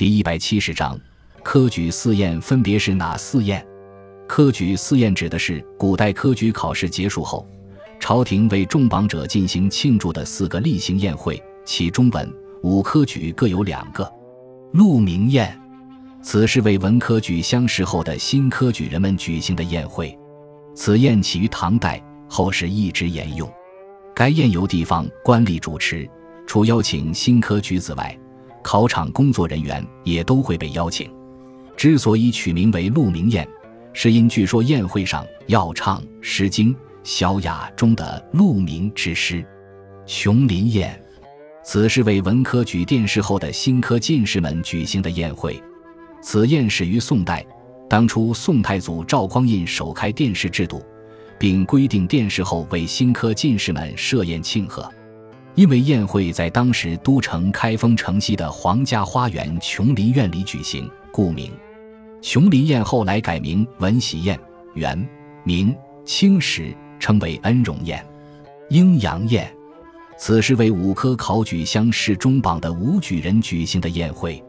第一百七十章，科举四宴分别是哪四宴？科举四宴指的是古代科举考试结束后，朝廷为中榜者进行庆祝的四个例行宴会，其中文、武科举各有两个。鹿鸣宴，此是为文科举相识后的新科举人们举行的宴会。此宴起于唐代，后世一直沿用。该宴由地方官吏主持，除邀请新科举子外，考场工作人员也都会被邀请。之所以取名为鹿鸣宴，是因据说宴会上要唱《诗经·小雅》中的鹿鸣之诗。琼林宴，此是为文科举殿试后的新科进士们举行的宴会。此宴始于宋代，当初宋太祖赵匡胤首开殿试制度，并规定殿试后为新科进士们设宴庆贺。因为宴会在当时都城开封城西的皇家花园琼林苑里举行，故名。琼林宴后来改名文喜宴，元、明、清时称为恩荣宴。阴阳宴，此是为五科考举乡试中榜的武举人举行的宴会，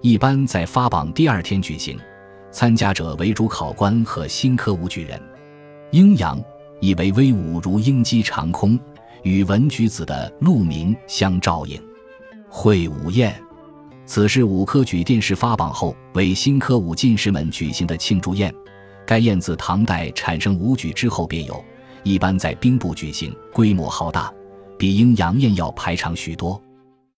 一般在发榜第二天举行，参加者为主考官和新科武举人。阴阳意为威武如鹰击长空。与文举子的鹿鸣相照应。会武宴，此是武科举殿试发榜后为新科武进士们举行的庆祝宴。该宴自唐代产生武举之后便有，一般在兵部举行，规模浩大，比阴阳宴要排场许多。